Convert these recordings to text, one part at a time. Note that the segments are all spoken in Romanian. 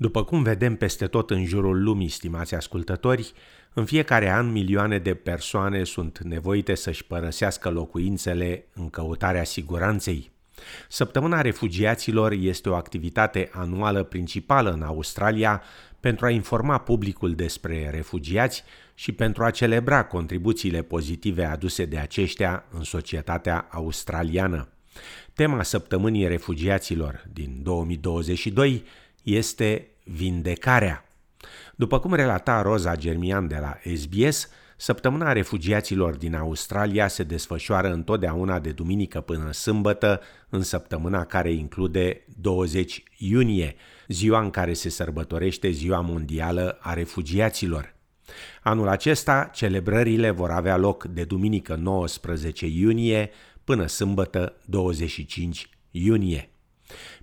După cum vedem peste tot în jurul lumii, stimați ascultători, în fiecare an milioane de persoane sunt nevoite să-și părăsească locuințele în căutarea siguranței. Săptămâna refugiaților este o activitate anuală principală în Australia pentru a informa publicul despre refugiați și pentru a celebra contribuțiile pozitive aduse de aceștia în societatea australiană. Tema săptămânii refugiaților din 2022 este vindecarea. După cum relata Roza Germian de la SBS, săptămâna refugiaților din Australia se desfășoară întotdeauna de duminică până sâmbătă, în săptămâna care include 20 iunie, ziua în care se sărbătorește Ziua Mondială a Refugiaților. Anul acesta, celebrările vor avea loc de duminică 19 iunie până sâmbătă 25 iunie.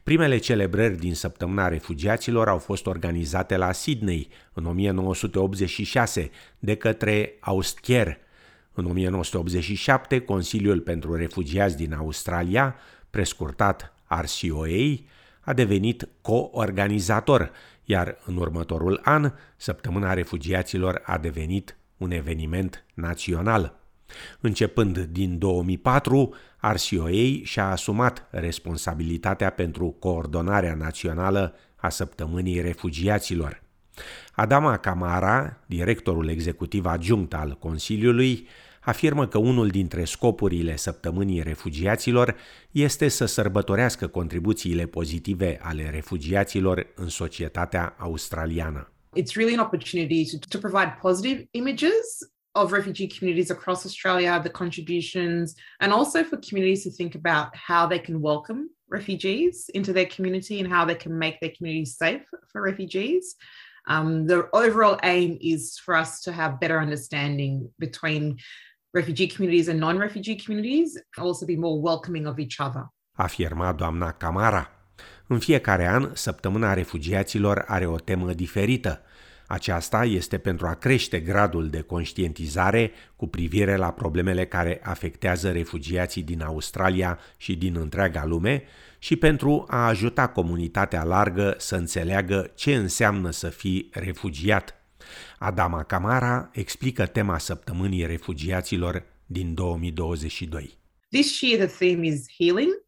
Primele celebrări din săptămâna refugiaților au fost organizate la Sydney în 1986 de către Austcher. În 1987, Consiliul pentru Refugiați din Australia, prescurtat RCOA, a devenit co-organizator, iar în următorul an, Săptămâna Refugiaților a devenit un eveniment național. Începând din 2004, RCOA și-a asumat responsabilitatea pentru coordonarea națională a săptămânii refugiaților. Adama Camara, directorul executiv adjunct al Consiliului, afirmă că unul dintre scopurile săptămânii refugiaților este să sărbătorească contribuțiile pozitive ale refugiaților în societatea australiană. It's really an opportunity to, to provide positive images of refugee communities across Australia, the contributions, and also for communities to think about how they can welcome refugees into their community and how they can make their communities safe for refugees. Um, the overall aim is for us to have better understanding between refugee communities and non-refugee communities, also be more welcoming of each other. Afirma doamna Camara. În fiecare an, săptămâna refugiaților are o temă diferită. Aceasta este pentru a crește gradul de conștientizare cu privire la problemele care afectează refugiații din Australia și din întreaga lume și pentru a ajuta comunitatea largă să înțeleagă ce înseamnă să fii refugiat. Adama Camara explică tema săptămânii refugiaților din 2022. This year the theme is healing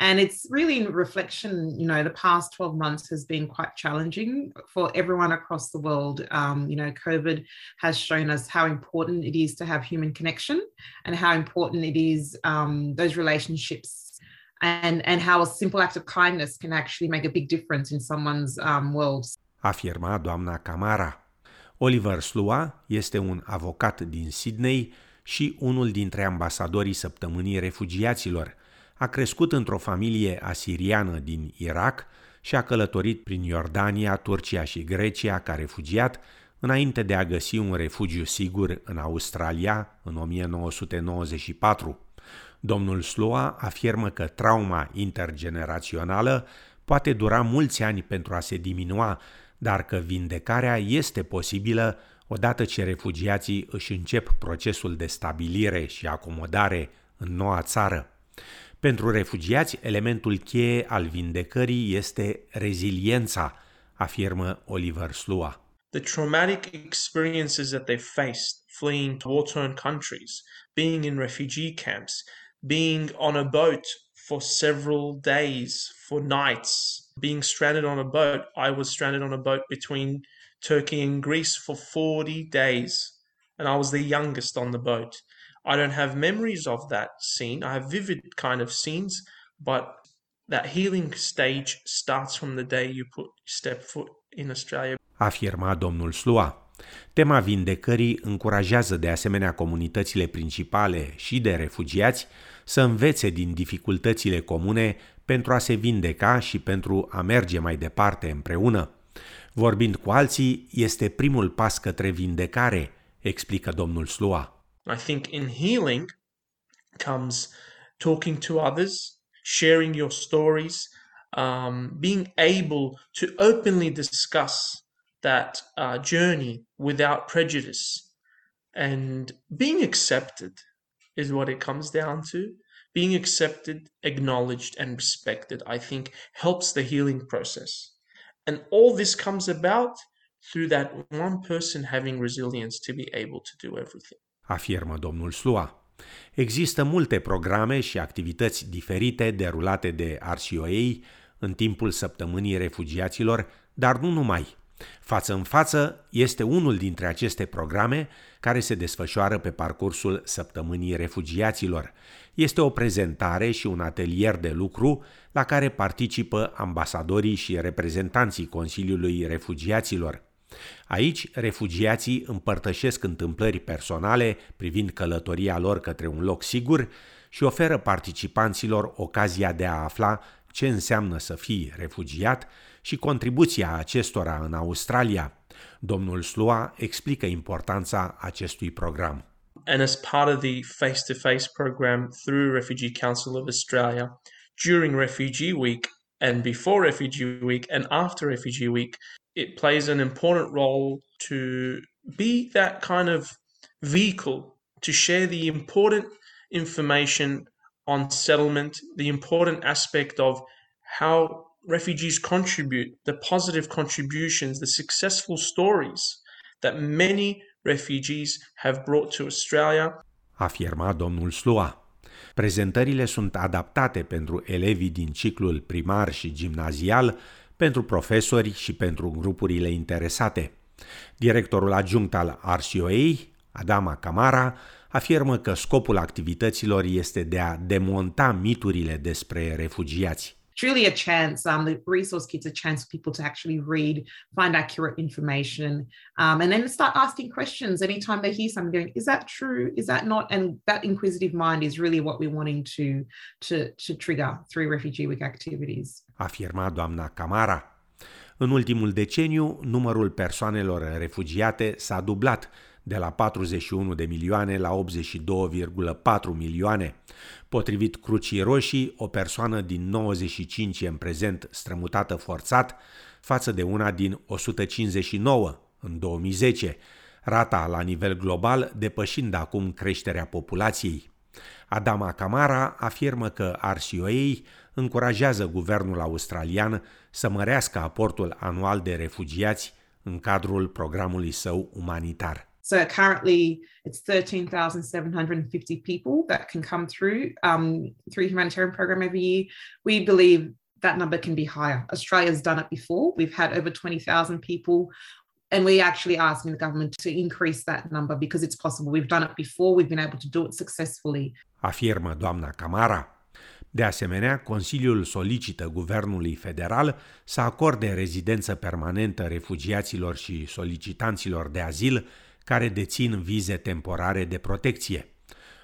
And it's really in reflection, you know, the past 12 months has been quite challenging for everyone across the world. Um, you know, COVID has shown us how important it is to have human connection and how important it is um, those relationships and, and how a simple act of kindness can actually make a big difference in someone's um, world. Afirma doamna Camara. Oliver Slua este un avocat din Sydney și unul dintre ambasadorii săptămânii refugiaților – a crescut într-o familie asiriană din Irak și a călătorit prin Iordania, Turcia și Grecia ca refugiat, înainte de a găsi un refugiu sigur în Australia în 1994. Domnul Sloa afirmă că trauma intergenerațională poate dura mulți ani pentru a se diminua, dar că vindecarea este posibilă odată ce refugiații își încep procesul de stabilire și acomodare în noua țară. Pentru refugiați, elementul cheie al vindecării este reziliența, afirmă Oliver Slua. The traumatic experiences that they faced fleeing to war-torn countries, being in refugee camps, being on a boat for several days, for nights, being stranded on a boat. I was stranded on a boat between Turkey and Greece for 40 days, and I was the youngest on the boat. I don't have memories of that scene. I have vivid kind of scenes, but that healing stage starts from the day you put step foot in Australia. Afirma domnul Slua. Tema vindecării încurajează de asemenea comunitățile principale și de refugiați să învețe din dificultățile comune pentru a se vindeca și pentru a merge mai departe împreună. Vorbind cu alții este primul pas către vindecare, explică domnul Slua. I think in healing comes talking to others, sharing your stories, um, being able to openly discuss that uh, journey without prejudice, and being accepted is what it comes down to. Being accepted, acknowledged, and respected, I think, helps the healing process. And all this comes about through that one person having resilience to be able to do everything. Afirmă domnul Slua. Există multe programe și activități diferite derulate de RCOA în timpul săptămânii refugiaților, dar nu numai. Față în față este unul dintre aceste programe care se desfășoară pe parcursul săptămânii refugiaților. Este o prezentare și un atelier de lucru la care participă ambasadorii și reprezentanții Consiliului Refugiaților. Aici, refugiații împărtășesc întâmplări personale privind călătoria lor către un loc sigur și oferă participanților ocazia de a afla ce înseamnă să fii refugiat și contribuția acestora în Australia. Domnul Slua explică importanța acestui program. And as part of the face-to-face program through Refugee Council of Australia, during Refugee Week and before Refugee Week and after Refugee Week, it plays an important role to be that kind of vehicle to share the important information on settlement, the important aspect of how refugees contribute, the positive contributions, the successful stories that many refugees have brought to Australia. Afirma domnul Slua. Prezentările sunt adaptate pentru elevii din ciclul primar și gimnazial, pentru profesori și pentru grupurile interesate. Directorul adjunct al RCOA, Adama Camara, afirmă că scopul activităților este de a demonta miturile despre refugiați. Really a chance. Um, the resource kit's a chance for people to actually read, find accurate information, um, and then start asking questions anytime they hear something. Going, is that true? Is that not? And that inquisitive mind is really what we're wanting to to to trigger through Refugee Week activities. Afirma doamna Camara. În ultimul deceniu, numărul persoanelor refugiate s-a dublat de la 41 de milioane la 82,4 milioane. Potrivit Crucii Roșii, o persoană din 95 e în prezent strămutată forțat față de una din 159 în 2010, rata la nivel global depășind acum creșterea populației. Adama Camara afirmă că RCOA încurajează guvernul australian să mărească aportul anual de refugiați în cadrul programului său umanitar. So currently, it's 13,750 people that can come through um, through humanitarian program every year. We believe that number can be higher. Australia's done it before. We've had over 20,000 people, and we're actually asking the government to increase that number because it's possible. We've done it before. We've been able to do it successfully. Afirmă doamna Camara. De asemenea, Consiliul solicită Guvernului Federal să acorde rezidență permanentă refugiaților și solicitanților de azil care dețin vize temporare de protecție.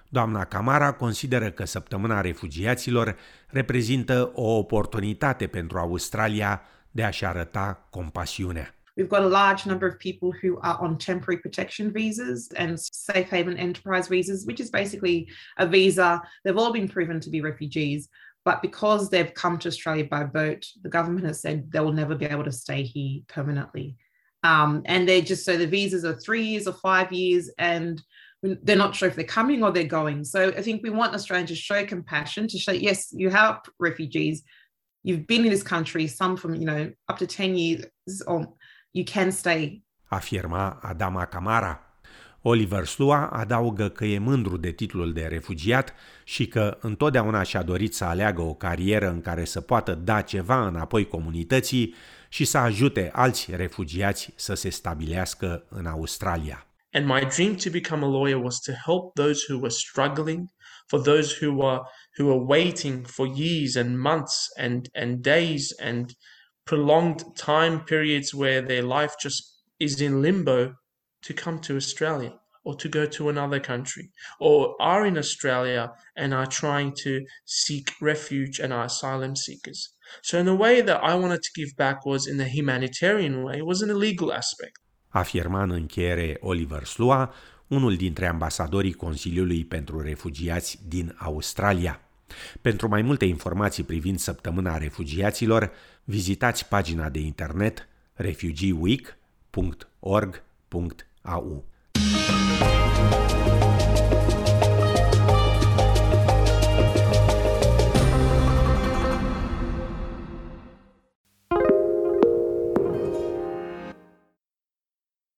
Doamna Camara consideră că săptămâna refugiaților reprezintă o oportunitate pentru Australia de a-și arăta compasiunea. We've got a large number of people who are on temporary protection visas and safe haven enterprise visas, which is basically a visa. They've all been proven to be refugees, but because they've come to Australia by boat, the government has said they will never be able to stay here permanently. Um, and they're just so the visas are three years or five years, and they're not sure if they're coming or they're going. So I think we want Australians to show compassion, to show, yes, you have refugees, you've been in this country, some from, you know, up to 10 years, or you can stay. Afirma Adama Camara. Oliver Slua adaugă că e mândru de titlul de refugiat și că întotdeauna și-a dorit să aleagă o carieră în care să poată da ceva înapoi comunității și să ajute alți refugiați să se stabilească în Australia. And my dream to become a lawyer was to help those who were struggling, for those who were who were waiting for years and months and and days and prolonged time periods where their life just is in limbo to come to Australia or to go to another country or are in Australia and are trying to seek refuge and are asylum seekers. So, in the way that I wanted to give back was in the humanitarian way, was in a legal aspect. Afirma în încheiere Oliver Slua, unul dintre ambasadorii Consiliului pentru Refugiați din Australia. Pentru mai multe informații privind săptămâna refugiaților, vizitați pagina de internet refugeeweek.org.au.